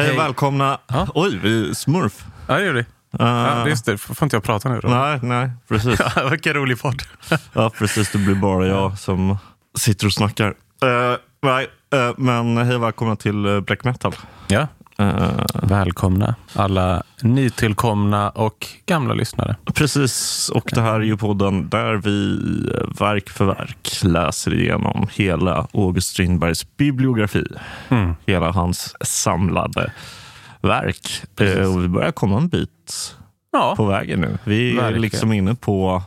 Hej, välkomna. Ja. Oj, vi smurf. Ja, det gör det. Ja, just det. Får inte jag prata nu då? Nej, nej, precis. Vilken rolig podd. Ja, precis. Det blir bara jag som sitter och snackar. Eh, nej, eh, men hej välkomna till eh, Black Metal. Ja. Eh, Välkomna alla nytillkomna och gamla lyssnare. precis, och det här är ju podden där vi eh, verk för verk läser igenom hela August Strindbergs bibliografi. Mm. Hela hans samlade verk. Precis. Eh, och vi börjar komma en bit Ja, på vägen nu. Vi är Verkligen. liksom inne på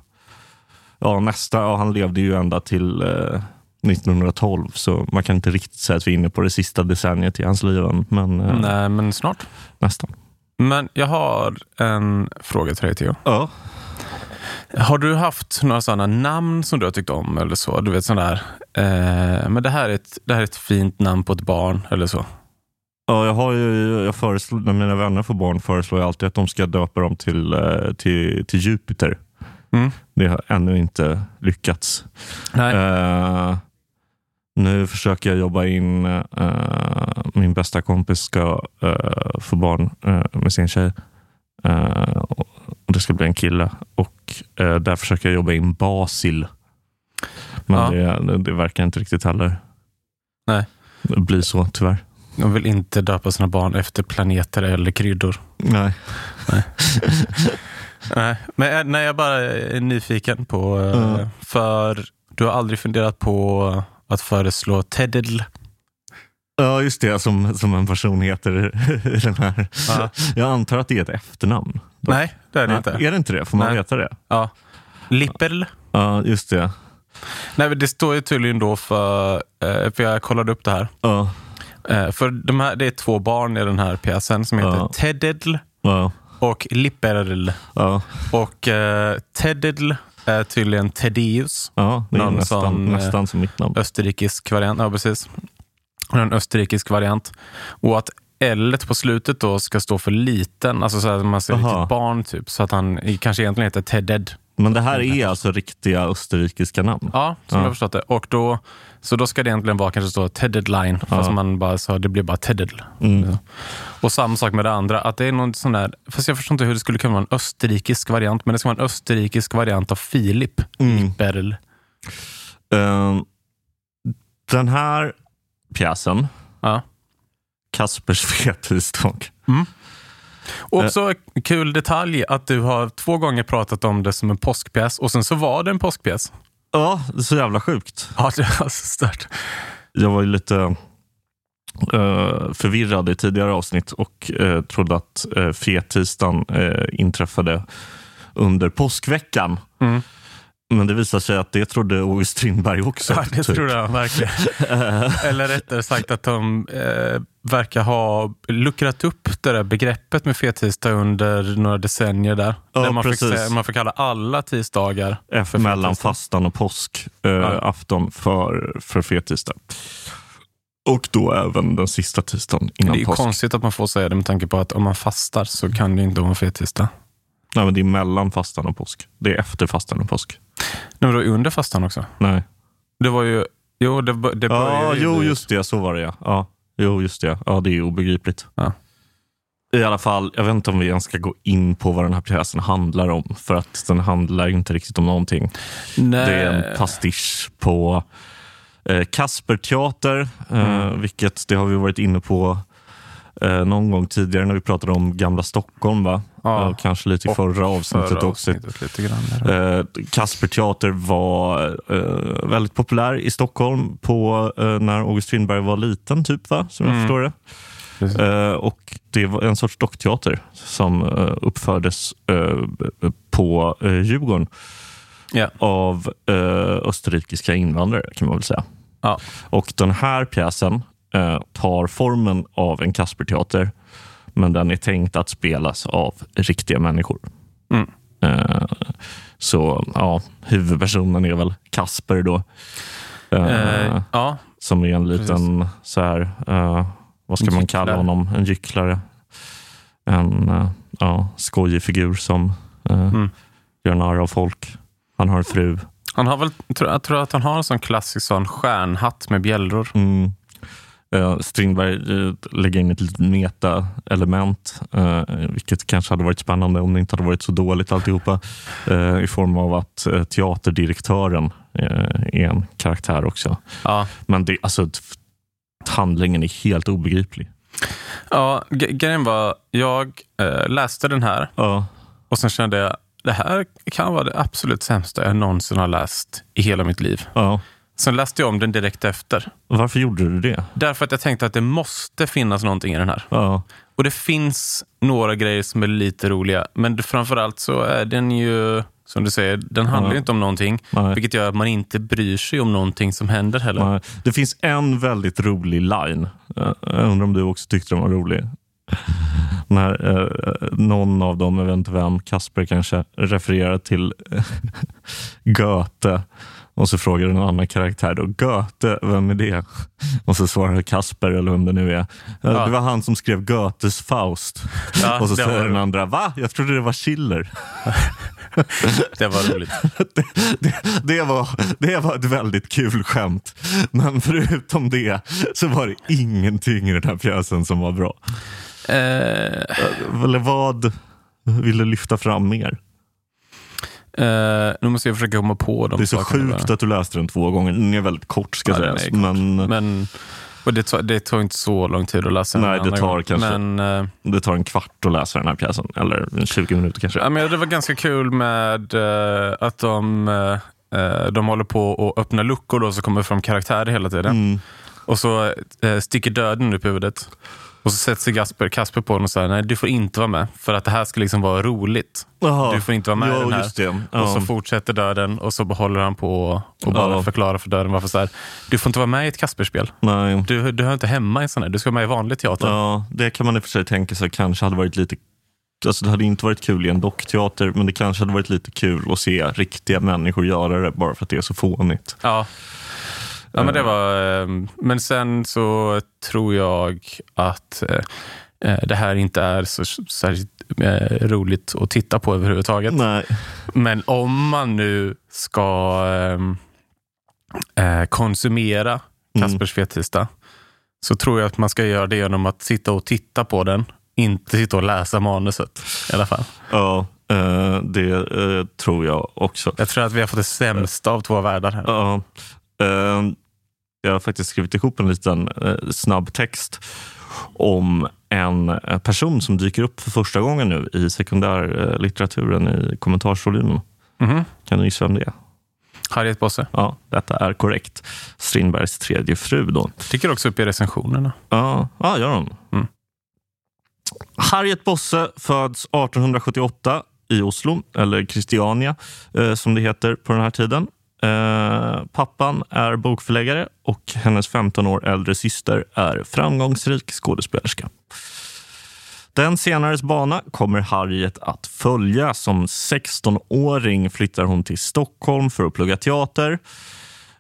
ja, nästa, ja, han levde ju ända till eh, 1912 så man kan inte riktigt säga att vi är inne på det sista decenniet i hans liv än, men eh, nej, men snart. nästan. Men jag har en fråga till dig Theo. Ja. Har du haft några sådana namn som du har tyckt om eller så? Du vet sådana där, eh, men det här, är ett, det här är ett fint namn på ett barn eller så. Ja, jag har ju, jag föreslår, när mina vänner får barn föreslår jag alltid att de ska döpa dem till, eh, till, till Jupiter. Mm. Det har ännu inte lyckats. Nej. Eh, nu försöker jag jobba in, eh, min bästa kompis ska eh, få barn eh, med sin tjej. Och det ska bli en kille. Och där försöker jag jobba in Basil. Men Ja. det, det verkar inte riktigt heller Nej. bli så tyvärr. De vill inte döpa sina barn efter planeter eller kryddor. Nej. Nej, men jag- nej, jag bara är nyfiken på... Ja. För du har aldrig funderat på att föreslå Teddl? Ja, just det. Som, som en person heter den här. Ja. Jag antar att det är ett efternamn. Nej, det är det Nej, inte. Är det inte det? Får man Nej. veta det? Ja. Lipperl? Ja, just det. Nej, det står ju tydligen då för... eh, För jag kollade upp det här. Ja, Eh, För de här, det är två barn i den här pjäsen som heter Ja. Teddl ja, och Lipperl. ja. Och eh, Teddl är tydligen Teddeus. ja det är Någon nästan, sån, eh, nästan som mitt namn. österrikisk variant. Ja, precis. En österrikisk variant. Och att L på slutet då ska stå för liten, alltså så att man ser riktigt barn typ. Så att han kanske egentligen heter Tedded. Men det här är alltså riktiga österrikiska namn? Ja, som Ja. jag har förstått det. Och då, så då ska det egentligen vara kanske stå Tedded line, fast man bara sa det blir bara Tedded. Mm. Och samma sak med det andra, att det är någon sån där, fast jag förstår inte hur det skulle kunna vara en österrikisk variant, men det ska vara en österrikisk variant av Filip Mm. Berl. Ehm, den här pjäsen, Ja. Kaspers fettisdag. Också kul detalj att du har två gånger pratat om det som en påskpjäs och sen så var det en påskpjäs. Ja, det är så jävla sjukt. Ja, det är alltså stört. Jag var ju lite eh, förvirrad i tidigare avsnitt och uh, trodde att uh, fettisdagen uh, inträffade under påskveckan. Mm. Men det visade sig att det trodde August Strindberg också. Ja, det typ. tror jag verkligen. Eller rättare sagt att de eh, verkar ha luckrat upp det där begreppet med fettisdag under några decennier där. Ja, där man, fick precis. säga, man får kalla alla tisdagar Efter mellan fastan och påsk, eh, Ja. för, för fettisdag. Och då även den sista tisdagen Det innan är ju påsk. konstigt att man får säga det med tanke på att om man fastar så kan det inte vara fettisdag. Nej, men det är mellan fastan och påsk. Det är efter fastan och påsk. Nej, men då under fastan också. Nej. Det var ju... Jo, det, det Ja, ju jo, just det. Så var det ja. ja. Jo, just det. Ja, det är obegripligt. Ja. I alla fall, jag vet inte om vi ens ska gå in på vad den här pjäsen handlar om. För att den handlar inte riktigt om någonting. Nej. Det är en pastisch på eh, Kasperteater, eh, Mm. vilket det har vi varit inne på eh, någon gång tidigare när vi pratade om gamla Stockholm. Va? Ja. Eh, kanske lite i förra avsnittet Förra också. avsnittet lite grann. Eh, Kasperteater var eh, väldigt populär i Stockholm på, eh, när August Strindberg var liten, typ, va? som jag Mm. förstår det. Eh, och det var en sorts dockteater som eh, uppfördes på eh, Djurgården Ja. av österrikiska invandrare kan man väl säga. Ja. Och den här pjäsen eh, tar formen av en Kasperteater men den är tänkt att spelas av riktiga människor. Mm. Eh, så ja, huvudpersonen är väl Kasper då. Eh, Eh, ja, som är en liten, så här, eh, vad ska man kalla gycklare. honom? En gycklare. En ja, skojig figur som Mm. gör narr av folk. Han har en fru. han har väl, jag tror att han har en sån klassisk sån stjärnhatt med bjällror. Mm. Uh, Strindberg uh, lägger in ett litet meta-element, uh, vilket kanske hade varit spännande om det inte hade varit så dåligt alltihopa, i form av att teaterdirektören är en karaktär också. Ja. Men det, alltså, handlingen är helt obegriplig. Ja, grejen var, jag läste den här Ja. och sen kände jag, det här kan vara det absolut sämsta jag någonsin har läst i hela mitt liv. Ja. Sen läste jag om den direkt efter. Varför gjorde du det? Därför att jag tänkte att det måste finnas någonting i den här. Ja. Och det finns några grejer som är lite roliga, men framförallt så är den ju, som du säger, den handlar ju Ja. inte om någonting. Nej. Vilket gör att man inte bryr sig om någonting som händer heller. Nej. Det finns en väldigt rolig line. Eh, Jag undrar om du också tyckte den var rolig. När eh, någon av dem, jag vet inte vem, Kasper kanske, refererar till eh, Goethe. Och så frågar en annan karaktär då, Goethe, vem är det? Och så svarar Kasper, eller vem det nu är. "Eh, Ja. Det var han som skrev Goethes Faust. Ja, och så säger den andra, va? Jag trodde det var Schiller. Det var roligt. det, det, det, var, det var ett väldigt kul skämt. Men förutom det så var det ingenting i den här pjäsen som var bra. Eh, Eller vad vill du lyfta fram mer? Eh, nu måste jag försöka komma på de Det är så sjukt att du läste den två gånger. Den är väldigt kort ska Ja, sägas. Men Men, och det, tar, det tar inte så lång tid att läsa den Nej, det tar gången. kanske- Men, eh, det tar en kvart att läsa den här pjäsen. Eller 20 minuter kanske. Ja, men det var ganska kul med eh, att de, de håller på och öppnar luckor då, så kommer fram karaktärer hela tiden. Mm. Och så sticker döden upp i huvudet. Och så sätter sig Gasper, Kasper på den och säger nej du får inte vara med. För att det här ska liksom vara roligt. Jaha. Du får inte vara med i ja, den här. Just det. Och Ja. så fortsätter döden och så håller han på och bara Ja. förklarar för döden varför så här, du får inte vara med i ett Kasperspel. Nej. Du, du hör inte hemma i en sån här, du ska vara med i vanlig teater. Ja, det kan man i och för sig tänka sig kanske hade varit lite Alltså det hade inte varit kul i en dockteater, men det kanske hade varit lite kul att se riktiga människor göra det bara för att det är så fånigt. Ja. Ja, men det var... eh, Men sen så tror jag att eh, eh, det här inte är så särskilt eh, roligt att titta på överhuvudtaget. Nej. Men om man nu ska eh, konsumera Mm. Kaspers fettisdag så tror jag att man ska göra det genom att sitta och titta på den. Inte sitta och läsa manuset i alla fall. Ja, eh, det eh, tror jag också. Jag tror att vi har fått det sämsta av två världar här. Ja, eh, jag har faktiskt skrivit ihop en liten eh, snabb text om en eh, person som dyker upp för första gången nu i sekundärlitteraturen i kommentarsvolymen. Mhm. Kan du gissa vem det är? Harriet Bosse. Ja, detta är korrekt. Strindbergs tredje fru då. Dyker också upp i recensionerna. Ja, ja gör hon. Mm. Harriet Bosse föds 1878 i Oslo, eller Christiania eh, som det heter på den här tiden. Eh, pappan är bokförläggare och hennes 15 år äldre syster är framgångsrik skådespelerska. Den senares bana kommer Harriet att följa. Som 16-åring flyttar hon till Stockholm för att plugga teater.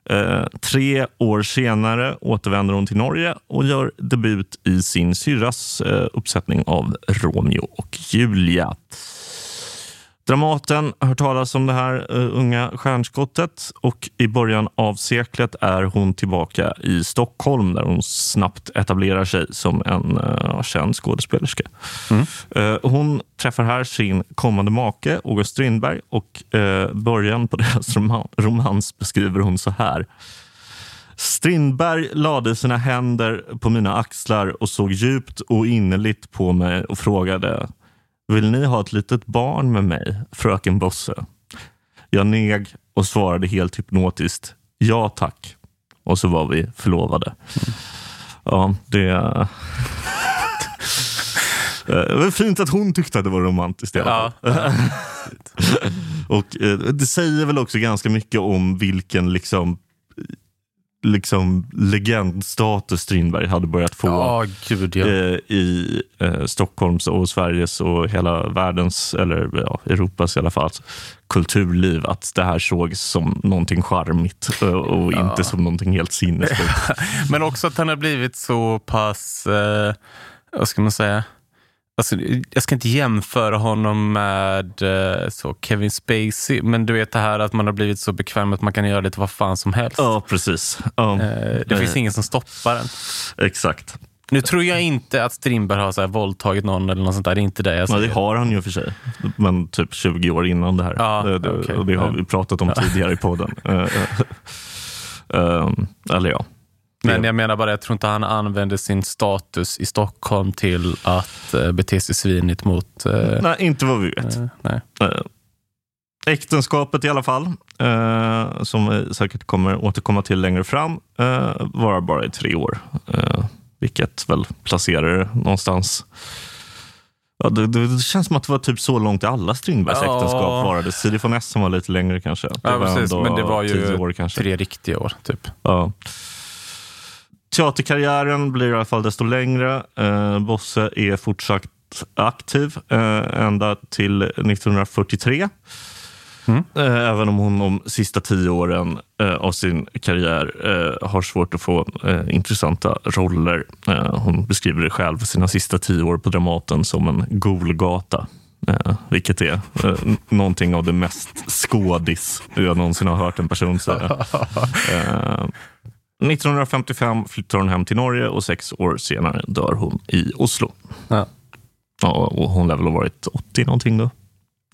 Eh, tre år senare återvänder hon till Norge och gör debut i sin syrras eh, uppsättning av Romeo och Julia. Dramaten hör talas om det här eh, unga stjärnskottet och i början av seklet är hon tillbaka i Stockholm där hon snabbt etablerar sig som en uh, känd skådespelerska. Eh, hon träffar här sin kommande make, August Strindberg och början på deras roman, romans beskriver hon så här. Strindberg lade sina händer på mina axlar och såg djupt och innerligt på mig och frågade Vill ni ha ett litet barn med mig, fröken Bosse? Jag neg och svarade helt hypnotiskt Ja tack. Och så var vi förlovade. Ja, det... Eh, Det var fint att hon tyckte att det var romantiskt i alla fall. Ja. Och eh, Det säger väl också ganska mycket om vilken liksom, liksom legendstatus Strindberg hade börjat få Ja, gud ja. eh, i eh, Stockholms och Sveriges och hela världens, eller ja, Europas i alla fall, kulturliv. Att det här sågs som någonting charmigt eh, och inte som någonting helt sinnessjukt. Men också att han har blivit så pass, eh, vad ska man säga, Alltså, jag ska inte jämföra honom med eh, så Kevin Spacey, men du vet det här att man har blivit så bekväm att man kan göra lite vad fan som helst. Ja, precis. Ja. Eh, det finns Eh, ingen som stoppar den. Exakt. Nu tror jag inte att Strindberg har så här våldtagit någon eller något sånt där. Det är inte det jag Ja, säger. det har han ju för sig. Men typ 20 år innan det här. Ja, det, och det har Ja. vi pratat om tidigare i podden. Ehm, eller ja. Men jag menar bara, jag tror inte han använde sin status i Stockholm till att eh, bete sig svinigt mot... Eh, Nej, inte vad vi vet. eh, nej. Eh, äktenskapet i alla fall, eh, som vi säkert kommer återkomma till längre fram, eh, varar bara i tre år. Vilket väl placerar det någonstans. Ja, det, det, känns som att det var typ så långt i alla Strindbergs Ja. äktenskap varade. Siri von Essen var lite längre kanske. Det Ja, precis. Men det var ju tre riktiga år, typ. Ja. Teaterkarriären blir i alla fall desto längre. Eh, Bosse är fortsatt aktiv eh, ända till 1943. Mm. Eh, även om hon de sista tio åren eh, av sin karriär eh, har svårt att få intressanta roller. Hon beskriver det själv, sina sista tio år på Dramaten, som en golgata. Eh, vilket är eh, någonting av det mest skådis jag någonsin har hört en person säga. Eh, 1955 flyttar hon hem till Norge och sex år senare dör hon i Oslo. Ja. Ja, och hon lär väl ha varit 80 någonting då.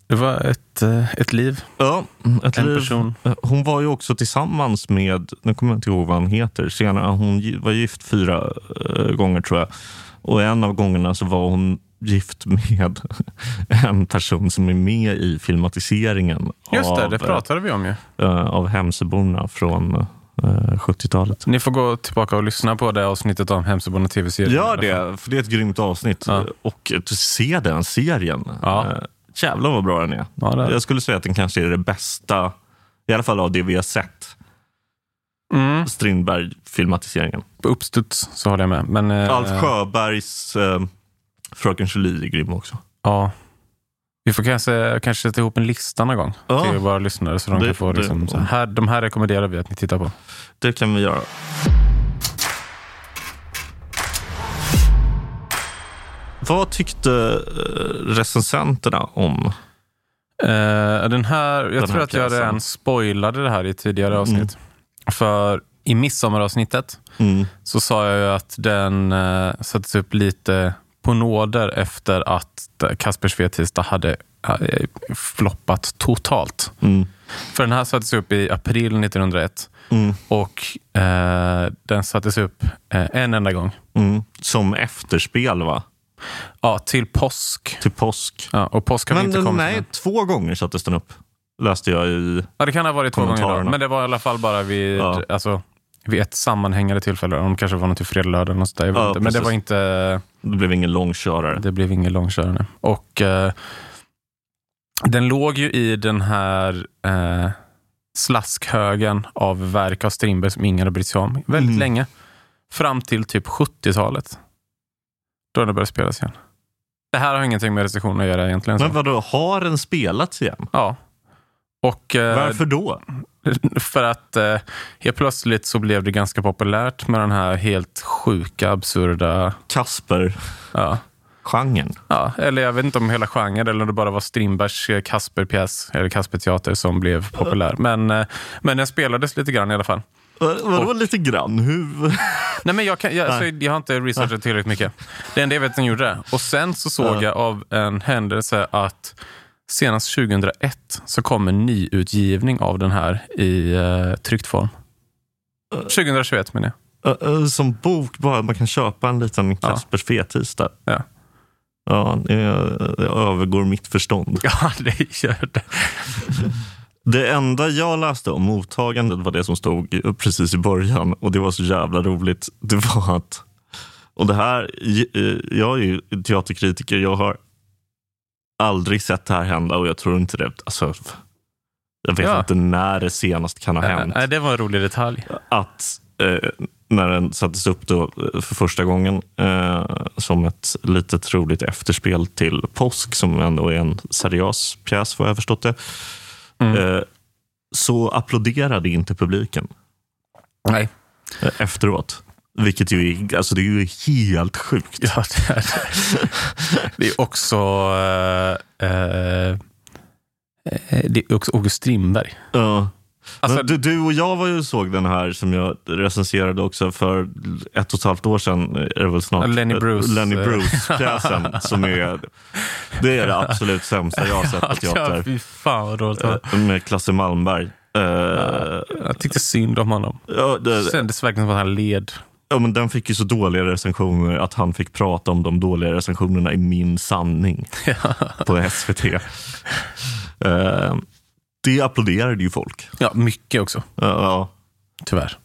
Det var ett, eh, ett liv, Ja, ett en liv. person. Hon var ju också tillsammans med, nu kommer jag inte ihåg vad han heter, senare, hon var gift fyra eh, gånger tror jag. Och en av gångerna så var hon gift med en person som är med i filmatiseringen Just det, av, det pratade vi om ju. eh, av Hemsöborna från eh, 70-talet. Ni får gå tillbaka och lyssna på det avsnittet om Hemsöborna TV-serien. Gör det, för det är ett grymt avsnitt. Ja. Och se den serien. Ja. Eh, Jävlar vad bra den är. Ja, det är det. Jag skulle säga att den kanske är det bästa, i alla fall av det vi har sett, Mm. Strindberg-filmatiseringen. På uppstuds så håller jag med. Men, eh, Alf Sjöbergs eh, Fröken Julie är grym också. Ja. Vi får kanske, kanske sätta ihop en lista någon gång Ja. till våra lyssnare. Så de Det- kan få det- liksom, så här, de här rekommenderar vi att ni tittar på. Det kan vi göra. Vad tyckte eh, recensenterna om? Eh, den här, jag Den tror här att jag redan spoilade det här i tidigare avsnitt. För i midsommaravsnittet Mm. så sa jag ju att den eh, sattes upp lite på nåder efter att Kasper Svetista hade eh, floppat totalt. Mm. För den här sattes upp i april 1901 Mm. och eh, den sattes upp eh, en enda gång. Mm. Som efterspel va? Ja, till påsk. Till påsk. Ja, och påsk har vi Men inte kommit nej, till. två gånger sattes den upp. Läste jag i... Ja, det kan ha varit två gånger då. Men det var i alla fall bara vid, Ja. alltså, vid ett sammanhängande tillfälle. Om det kanske var något till fredag, lördag eller något sånt Ja. Men det var inte... Det blev ingen långkörare. Det blev ingen långkörande. Och eh, den låg ju i den här eh, slaskhögen av verk av Strindberg som ingen har brytt sig om väldigt Mm. länge. Fram till typ 70-talet. Då det började spelas igen. Det här har ingenting med recensionen att göra egentligen. Men vadå, har den spelats igen? Ja. Och, eh, Varför då? För att eh, helt plötsligt så blev det ganska populärt med den här helt sjuka, absurda... Kasper-genren. Ja, ja, eller jag vet inte om hela genren eller om det bara var Strindbergs eh, Kasper-pjäs eller Kasper-teater som blev populär. Men, eh, men den spelades lite grann i alla fall. Vad- Vadå lite grann? Hur? Nej, men jag, kan, jag, alltså, jag har inte researchat tillräckligt mycket. Det enda jag vet att den gjorde det. Och sen så såg Ja. jag av en händelse att senast 2001 så kom en nyutgivning av den här i eh, tryckt form. 2021 menar jag. Ö, ö, Som bok, bara man kan köpa en liten Kaspers fetis där. Ja. Ja, det övergår mitt förstånd. Ja, det gör det. Det enda jag läste om mottagandet var det som stod precis i början och det var så jävla roligt. Det var att, och det här, jag är ju teaterkritiker, jag har aldrig sett det här hända och jag tror inte det, alltså, jag vet Ja. inte när det senast kan ha hänt. nej, det var en rolig detalj. att eh, när den sattes upp då eh, för första gången eh, som ett litet roligt efterspel till Påsk, som ändå är en seriös pjäs vad jag förstått det, Mm. eh, så applåderade inte publiken Nej. eh, efteråt. Vilket ju är, alltså det är ju helt sjukt. Ja, det är det. Det är också, eh, eh, det är också August Strindberg. Ja. Alltså, du, du och jag var ju såg den här som jag recenserade också för ett och ett halvt år sedan. Är det väl snart. Lenny Bruce. Lenny Bruce-pjäsen. som är, det är det absolut sämsta jag har sett på teater. fy fan vad var. Eh, Med Klasse Malmberg. Eh, Jag tyckte synd om honom. ja, Det det, kändes verkligen som att han led. Ja, men den fick ju så dåliga recensioner att han fick prata om de dåliga recensionerna i Min sanning på SVT. Eh, det applåderade ju folk. Ja, mycket också, Ja, ja, tyvärr.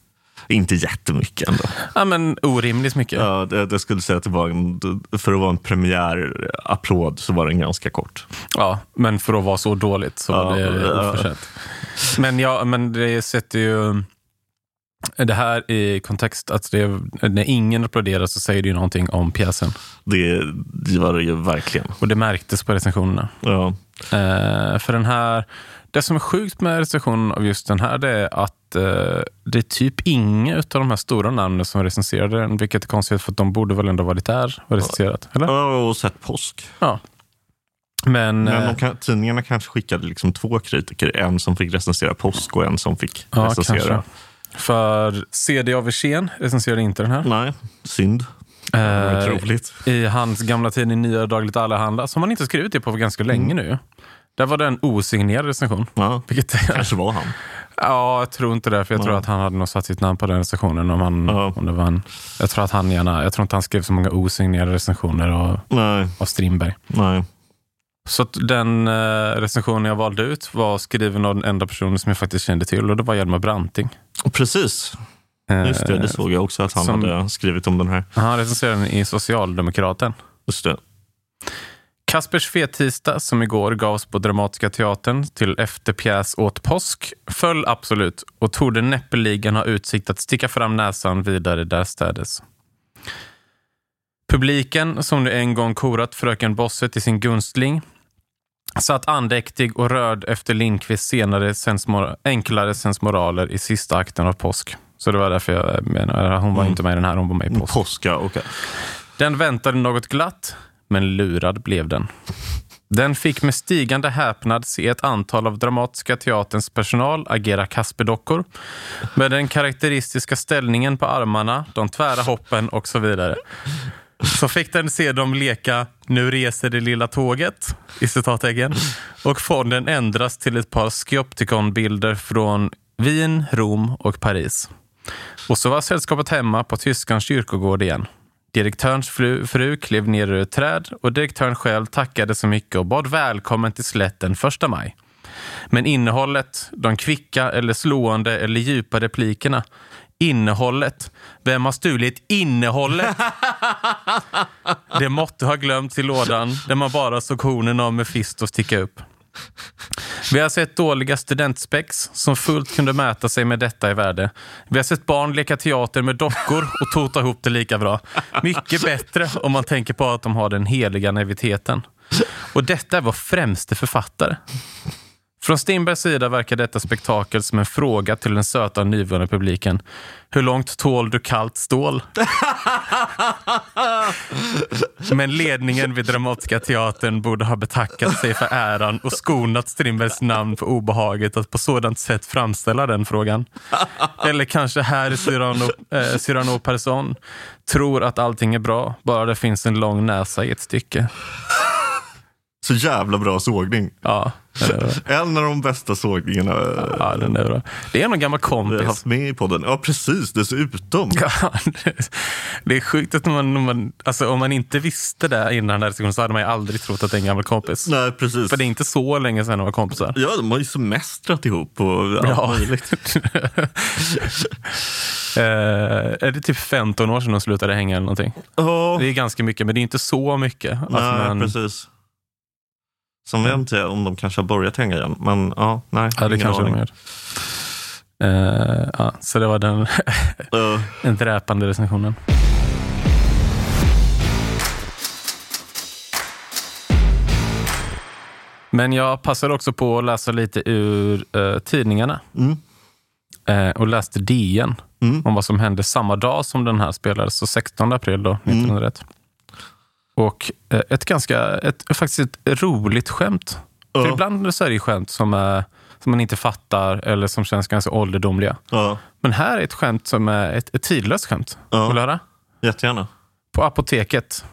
inte jättemycket ändå. Ja, men orimligt mycket. Ja, det, det skulle säga att det var en, för att vara en premiärapplåd så var den ganska kort. Ja, men för att vara så dåligt så var det oförtjänt. Men, ja, men det sätter ju det här i kontext. Att det, när ingen applåderar så säger det ju någonting om pjäsen. Det, det var det ju verkligen. Och det märktes på recensionerna. Ja, Eh, för den här, det som är sjukt med recensionen av just den här det är att eh, det är typ inga av de här stora namnen som recenserade den. Vilket är konstigt för att de borde väl ändå varit där och recenserat. Eller? Jag har sett påsk. Ja. Men, Men eh, kan, tidningarna kanske skickade liksom två kritiker. En som fick recensera påsk och en som fick ja, recensera. kanske. För CD av Wirsén recenserade inte den här. Nej, synd. Eh. I hans gamla tidning Nya Dagligt Allehanda, som han inte skrivit det på för ganska länge nu. Där var det en osignerad recension. Ja, Vilket kanske var han. ja, jag tror inte det. För jag tror Ja. att han hade nog satt sitt namn på den recensionen. Om han, Ja. om det var en, jag tror att han gärna, jag tror inte han skrev så många osignerade recensioner av, Nej, av Strindberg. nej. Så den eh, recensionen jag valde ut var skriven av den enda personen som jag faktiskt kände till och det var Hjalmar Branting. Precis. Eh, Just det, det såg jag också att han som- hade skrivit om den här. Han recenserade den i Socialdemokraten. Just det. Kaspers fettisdag som igår gavs på Dramatiska teatern till efterpjäs åt påsk föll absolut och torde näppeligen ha utsikt att sticka fram näsan vidare därstädes. Publiken, som nu en gång korat Fröken Bosse till sin gunstling, satt andäktig och rörd efter Lindqvists senare sensmor- enklare sensmoraler i sista akten av påsk. Så det var därför jag menar, hon var Mm. inte med i den här, hon var med i påsk. Påska, okej. Den väntade något glatt, men lurad blev den. Den fick med stigande häpnad se ett antal av Dramatiska teaterns personal agera Kasperdockor med den karaktäristiska ställningen på armarna, de tvära hoppen och så vidare. Så fick den se dem leka Nu reser det lilla tåget i citattecken och fonden ändras till ett par Sciopticon-bilder från Wien, Rom och Paris. Och så var sällskapet hemma på tyskans kyrkogård igen. Direktörns fru, fru klev ner ur ett träd och direktören själv tackade så mycket och bad välkommen till slätten första maj. Men innehållet, de kvicka eller slående eller djupa replikerna, innehållet, vem har stulit innehållet? Det måtte ha glömts i lådan där man bara såg hornen av Mephisto sticka upp. Vi har sett dåliga studentspex som fullt kunde mäta sig med detta i värde. Vi har sett barn leka teater med dockor och tota ihop det lika bra. Mycket bättre om man tänker på att de har den heliga naiviteten. Och detta är vår främste författare. Från Strindbergs sida verkar detta spektakel som en fråga till den söta nyvunna publiken. Hur långt tål du kallt stål? Men ledningen vid Dramatiska teatern borde ha betackat sig för äran och skonat Strindbergs namn för obehaget att på sådant sätt framställa den frågan. Eller kanske här Cyrano, eh, Cyrano Persson tror att allting är bra, bara det finns en lång näsa i ett stycke. Så jävla bra sågning. Ja. En av de bästa sågningarna Ja, den är bra. Det är någon gammal vi har kompis. haft med i podden. Ja, precis. Dessutom. Ja, det- det är sjukt att man, om man, alltså, om man inte visste det innan den här diskussionen så hade man ju aldrig trott att det är en gammal kompis. Nej, precis. För det är inte så länge sedan de var kompisar. Ja, de har ju semestrat ihop och allt Ja. möjligt. Eh, är det typ 15 år sedan de slutade hänga eller någonting? Ja, Det är ganska mycket, men det är inte så mycket. Nej, man, precis. Sen vet jag inte om de kanske har börjat hänga igen. Men ja, nej. ja, det kanske de aning. gör. Eh, ja, så det var den, den dräpande recensionen. Men jag passade också på att läsa lite ur eh, tidningarna. mm. eh, och läste DN Mm. om vad som hände samma dag som den här spelades, så 16 april då, 1901. Och eh, ett ganska, ett, faktiskt ett roligt skämt. För Ja. ibland så är det skämt som, är, som man inte fattar eller som känns ganska ålderdomliga. Ja, Men här är ett skämt som är ett, ett tidlöst skämt. Ja. Vill du höra? jättegärna. På apoteket.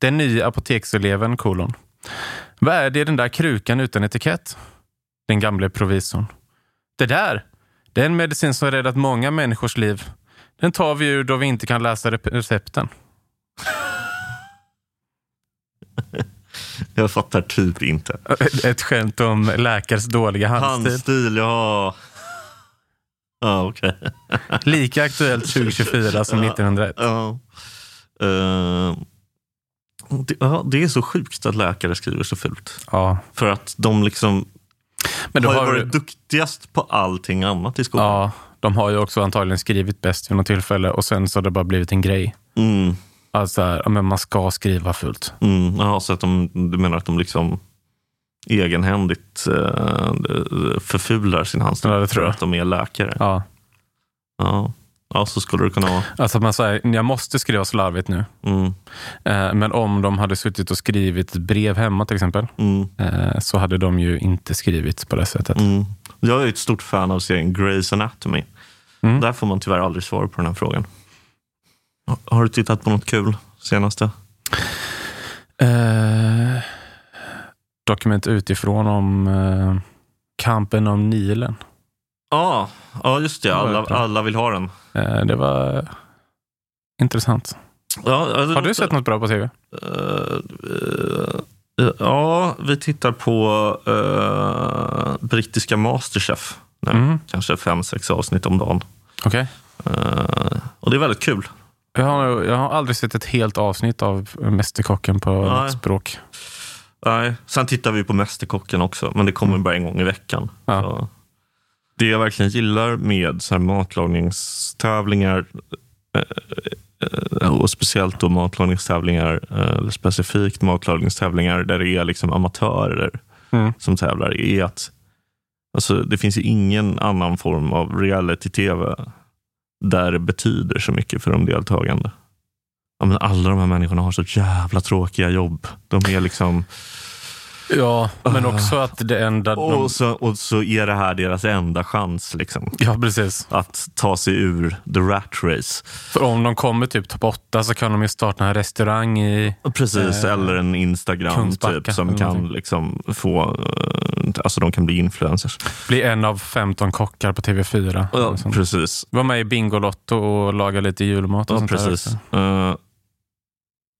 Den nya apotekseleven, kolon. Vad är det i den där krukan utan etikett? Den gamle provisorn. Det där, det är en medicin som har räddat många människors liv. Den tar vi ur då vi inte kan läsa recepten. Jag fattar typ inte. Ett skämt om läkares dåliga handstil. Handstil, ja. Ja, okej. Lika aktuellt 2024 som 1901. Ja. Eh, det, ja, det är så sjukt att läkare skriver så fult. Ja, För att de liksom men har har varit du, duktigast på allting annat i skolan. ja, de har ju också antagligen skrivit bäst vid något tillfälle och sen så har det bara blivit en grej. Mm, Alltså, här, men man ska skriva fult. mm, ja, så att de, du menar att de liksom egenhändigt eh, förfular sin handstil Ja, det tror jag. att de är läkare? Ja. Ja. ja, så skulle det kunna vara. Alltså man säger, jag måste skriva slarvigt nu. Mm, Eh, men om de hade suttit och skrivit brev hemma till exempel, mm, eh, så hade de ju inte skrivit på det sättet. mm. Jag är ett stort fan av serien Grey's Anatomy. Mm. Där får man tyvärr aldrig svar på den här frågan. Ha- Har du tittat på något kul senaste? Eh, dokument utifrån om eh, kampen om Nilen. Ja, ja just det. Alla, alla vill ha den. Eh, det var intressant. Ja, det Har du sett något bra på tv? Eh, eh, ja, vi tittar på eh, brittiska Masterchef. Nu. Mm. Kanske fem, sex avsnitt om dagen. Okej. Eh, och det är väldigt kul. Jag, har, jag har aldrig sett ett helt avsnitt av Mästerkocken på Nej. något språk. Nej. Sen tittar vi på Mästerkocken också, men det kommer bara en gång i veckan. Ja. Det jag verkligen gillar med så här matlagningstävlingar eh, eh, och speciellt då matlagningstävlingar, eh, eller specifikt matlagningstävlingar där det är liksom amatörer Mm. som tävlar, är att alltså, det finns ju ingen annan form av reality-tv där det betyder så mycket för de deltagande. Ja, men alla de här människorna har så jävla tråkiga jobb. De är liksom... Ja, men också att det enda... De, Och så, och så är det här deras enda chans liksom, ja, precis. att ta sig ur the rat race. För om de kommer typ topp åtta så kan de ju starta en restaurang i... Precis, Eh, eller en Instagram typ, som kan liksom få, eh, alltså de kan bli influencers. Bli en av 15 kockar på TV4. Ja, precis. Var med i Bingolotto och laga lite julmat och Ja, sånt där precis. också.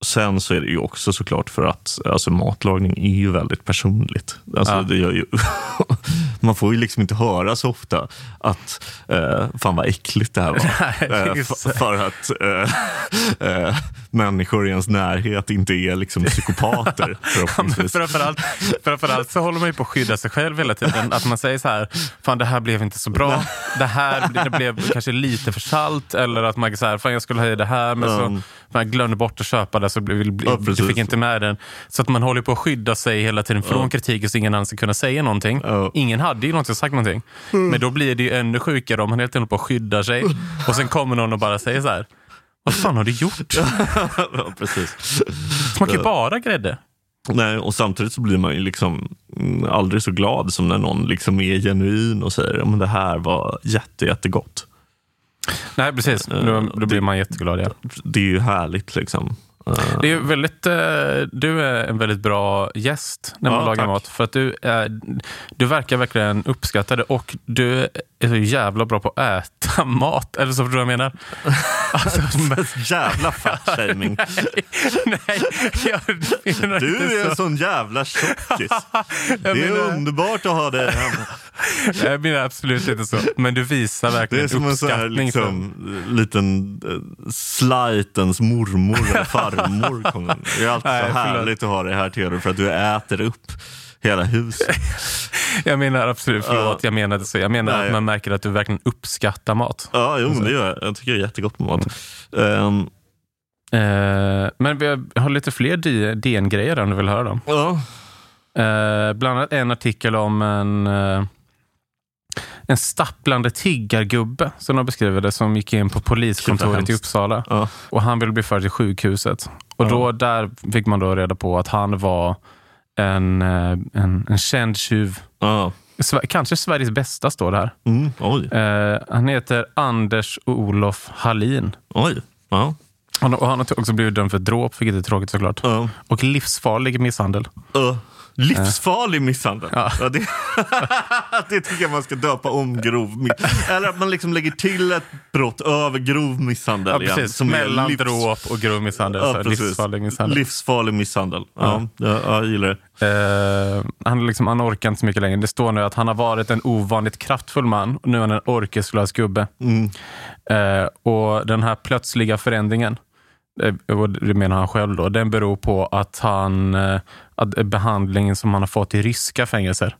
Sen så är det ju också såklart för att alltså, matlagning är ju väldigt personligt. Alltså, Ja. det gör ju, man får ju liksom inte höra så ofta att uh, fan vad äckligt det här var. Eh, för att eh, eh, människor i ens närhet inte är liksom psykopater Ja, förhoppningsvis. framförallt, framförallt så håller man ju på att skydda sig själv hela tiden. Att man säger så här, fan det här blev inte så bra. Det här det blev kanske lite för salt. Eller att man säger, fan jag skulle ha i det här men så Mm. fan, jag glömde bort att köpa det så blev, Ja, du fick inte med den. Så att man håller på att skydda sig hela tiden från kritik så ingen annan ska kunna säga någonting. Ja. Ingen hade ju någonsin sagt någonting. Men då blir det ju ännu sjukare om man helt enkelt håller på att skydda sig. Och sen kommer någon och bara säger så här, vad fan har du gjort? ja, precis. Smakar ju bara grädde. Nej, och samtidigt så blir man ju liksom mm, aldrig så glad som när någon liksom är genuin och säger att det här var jätte, jättegott. Nej, precis. Då, då blir man jätteglad. Ja. Det är ju härligt liksom. Det är väldigt, eh, du är en väldigt bra gäst när man Ja, lagar tack. mat. För att du, är, du verkar verkligen uppskatta det och du är så jävla bra på att äta mat. Eller så förstår du vad jag menar? Alltså, Jävla fat-shaming. nej, jag menar Du är en så. sån jävla tjockis. Det är menar, underbart att ha dig hemma. jag menar absolut inte så. Men du visar Det verkligen är som en sån här uppskattning. liksom, liten uh, slightens mormor eller farmor. kommer. Det är alltid Nej, så förlåt. härligt att ha dig här Theodor för att du äter upp hela huset. Jag menar absolut, förlåt, jag menade så. Jag menar Nej. att man märker att du verkligen uppskattar mat. Ja, jo, men det gör jag. Jag tycker det är jättegott med mat. Eh, men vi har- lite fler DN-grejer om du vill höra dem. ja. Eh, bland annat en artikel om en, eh, en stapplande tiggargubbe, som de beskriver det, som gick in på poliskontoret i. Uppsala. Ja. Och han ville bli förd till sjukhuset. Och då, där fick man då reda på att han var en, eh, en, en känd tjuv. Ja. Kanske Sveriges bästa står det här. Mm. Eh, han heter Anders Olof Hallin. Oj. Ja. Han, och han har också blivit dömd för dråp, vilket är tråkigt såklart. Ja. Och livsfarlig misshandel. Ö. Livsfarlig misshandel. Ja. Ja, det, det tycker jag man ska döpa om grov miss- Eller att man liksom lägger till ett brott över grov misshandel. Ja, igen, som Mellan livs- dråp och grov misshandel. Ja, så livsfarlig misshandel. Livsfarlig misshandel. Ja, ja. jag gillar det. Eh, han, är liksom, han orkar inte så mycket längre. Det står nu att han har varit en ovanligt kraftfull man och nu är han en orkeslös gubbe. Mm. Eh, och den här plötsliga förändringen, det menar han själv då, den beror på att han, eh, att behandlingen som han har fått i ryska fängelser.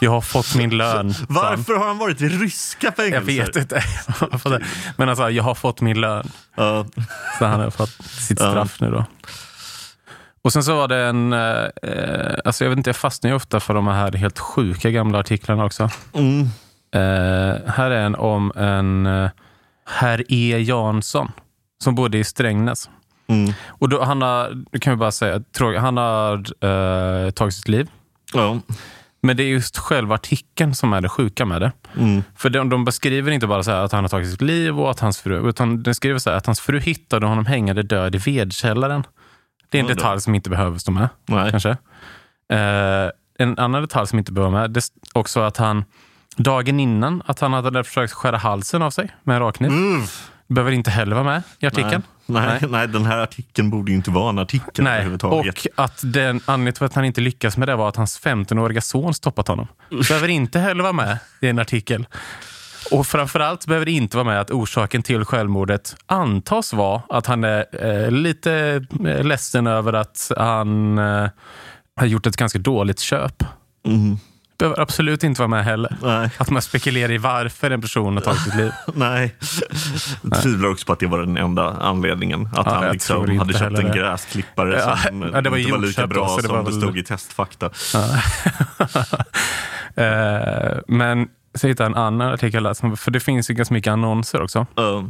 Jag har fått min lön. Varför har han varit i ryska fängelser? Jag vet inte. Men alltså, jag har fått min lön. Ja. Så han har fått sitt straff nu då. Och sen så var det en, eh, eh, alltså jag vet inte, jag fastnar ju ofta för de här helt sjuka gamla artiklarna också. Mm. Eh, här är en om en eh, herr E Jansson som bodde i Strängnäs. Mm. Och då, han har, kan vi bara säga, han har eh, tagit sitt liv. Ja. Men det är just själva artikeln som är det sjuka med det. Mm. För de, de beskriver inte bara så här att han har tagit sitt liv och att hans fru, utan de skriver så här att hans fru hittade honom hängande död i vedkällaren. Det är en Ja, detalj som inte behöver stå med, Nej. kanske. Eh, en annan detalj som inte behöver med, det är också att han dagen innan att han hade försökt skära halsen av sig med en rakkniv. Mm. Behöver inte heller vara med i artikeln. Nej. Nej. Nej. Den här artikeln borde ju inte vara en artikel Nej, överhuvudtaget. och att den anledningen till att han inte lyckas med det var att hans 15-åriga son stoppat honom. Behöver inte heller vara med i en artikel. Och framförallt behöver det inte vara med att orsaken till självmordet antas vara att han är eh, lite eh, ledsen över att han eh, har gjort ett ganska dåligt köp. Mm. Behöver absolut inte vara med heller. Nej. Att man spekulerar i varför en person har tagit sitt liv. Nej. Jag tvivlar också på att det var den enda anledningen. Att Ja, han liksom hade köpt en det. gräsklippare Ja, som ja, det var inte var lika bra så det som var det stod i testfakta. Eh, men så hittade jag en annan artikel, för det finns ju ganska mycket annonser också. Uh,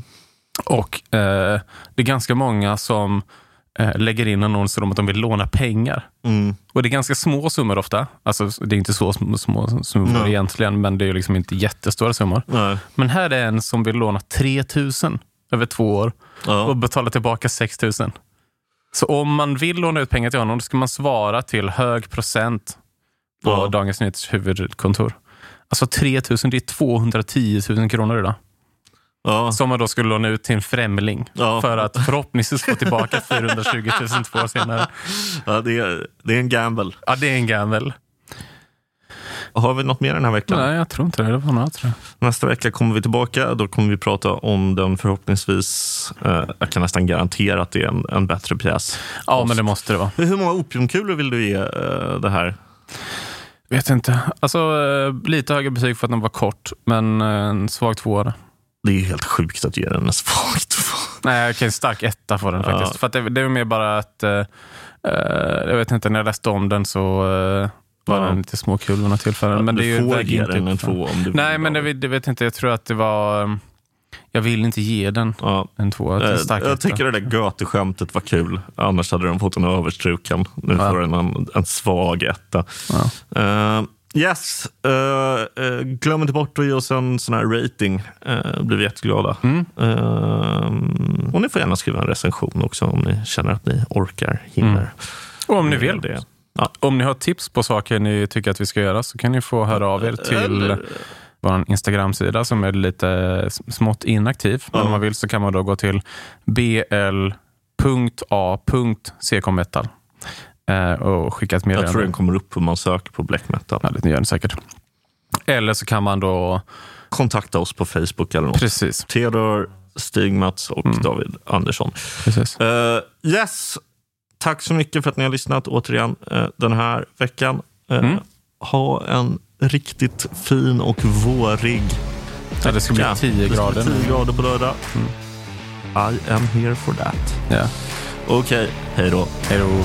Och eh, det är ganska många som lägger in annonser om att de vill låna pengar. mm. Och det är ganska små summor ofta. Alltså, det är inte så små, små summor Nej. egentligen, men det är liksom inte jättestora summor. Nej. Men här är en som vill låna 3 000 över två år Ja. och betala tillbaka 6 000. Så om man vill låna ut pengar till honom, då ska man svara till hög procent på Ja. Dagens Nyheters huvudkontor. Alltså 3 000, det är 210 000 kronor idag. Ja. Som man då skulle låna ut till en främling. Ja. För att förhoppningsvis få tillbaka 420 000 två år senare. Ja, det, är, det är en gamble. Ja, det är en gamble. Har vi något mer den här veckan? Nej, jag tror inte det. Det var något, tror jag. Nästa vecka kommer vi tillbaka. Då kommer vi prata om den förhoppningsvis, eh, jag kan nästan garantera att det är en, en bättre pjäs. Ja, men det måste det vara. Hur många opiumkulor vill du ge eh, det här? Vet inte. Alltså, eh, lite högre betyg för att den var kort, men eh, en svag tvåa. Det är helt sjukt att ge den en svag. Nej, okej, en stark etta får den faktiskt. Ja. För det, det är mer bara att, eh, jag vet inte, när jag läste om den så eh, var Ja. den lite småkul vid något tillfälle. Men det är du ju får ge den en för- två om du vill. Nej, men det, vet- det vet inte. Jag tror att det var... eh, Jag vill inte ge den Ja. en tvåa. stark Jag etta. tycker det där Goethe-skämtet var kul. Annars hade den fått en överstruken. Nu Ja. får den en, en svag etta. Ja. Eh, yes, uh, uh, glöm inte bort att ge oss en sån här rating. Uh, blir vi jätteglada. Mm. Eh, och ni får gärna skriva en recension också om ni känner att ni orkar, hinner. Mm. Och om ni vill. Det. Ja. Om ni har tips på saker ni tycker att vi ska göra så kan ni få höra av er till Eller- vår Instagram-sida som är lite smått inaktiv. Men om man vill så kan man då gå till bl.a.ckmetal eh, och skicka ett Jag tror meddelande. den kommer upp om man söker på black metal. Ja, det gör den säkert. Eller så kan man då... Kontakta oss på Facebook eller något. Precis. Theodor, Stig-Mats och Mm. David Andersson. precis. Eh, yes, tack så mycket för att ni har lyssnat återigen eh, den här veckan. Eh, Mm. Ha en riktigt fin och vårig Ja, det ska bli vecka. 10 Det ska grader bli nu. 10 grader på lördag. I am here for that. Ja. Okej, hej då. Hej då.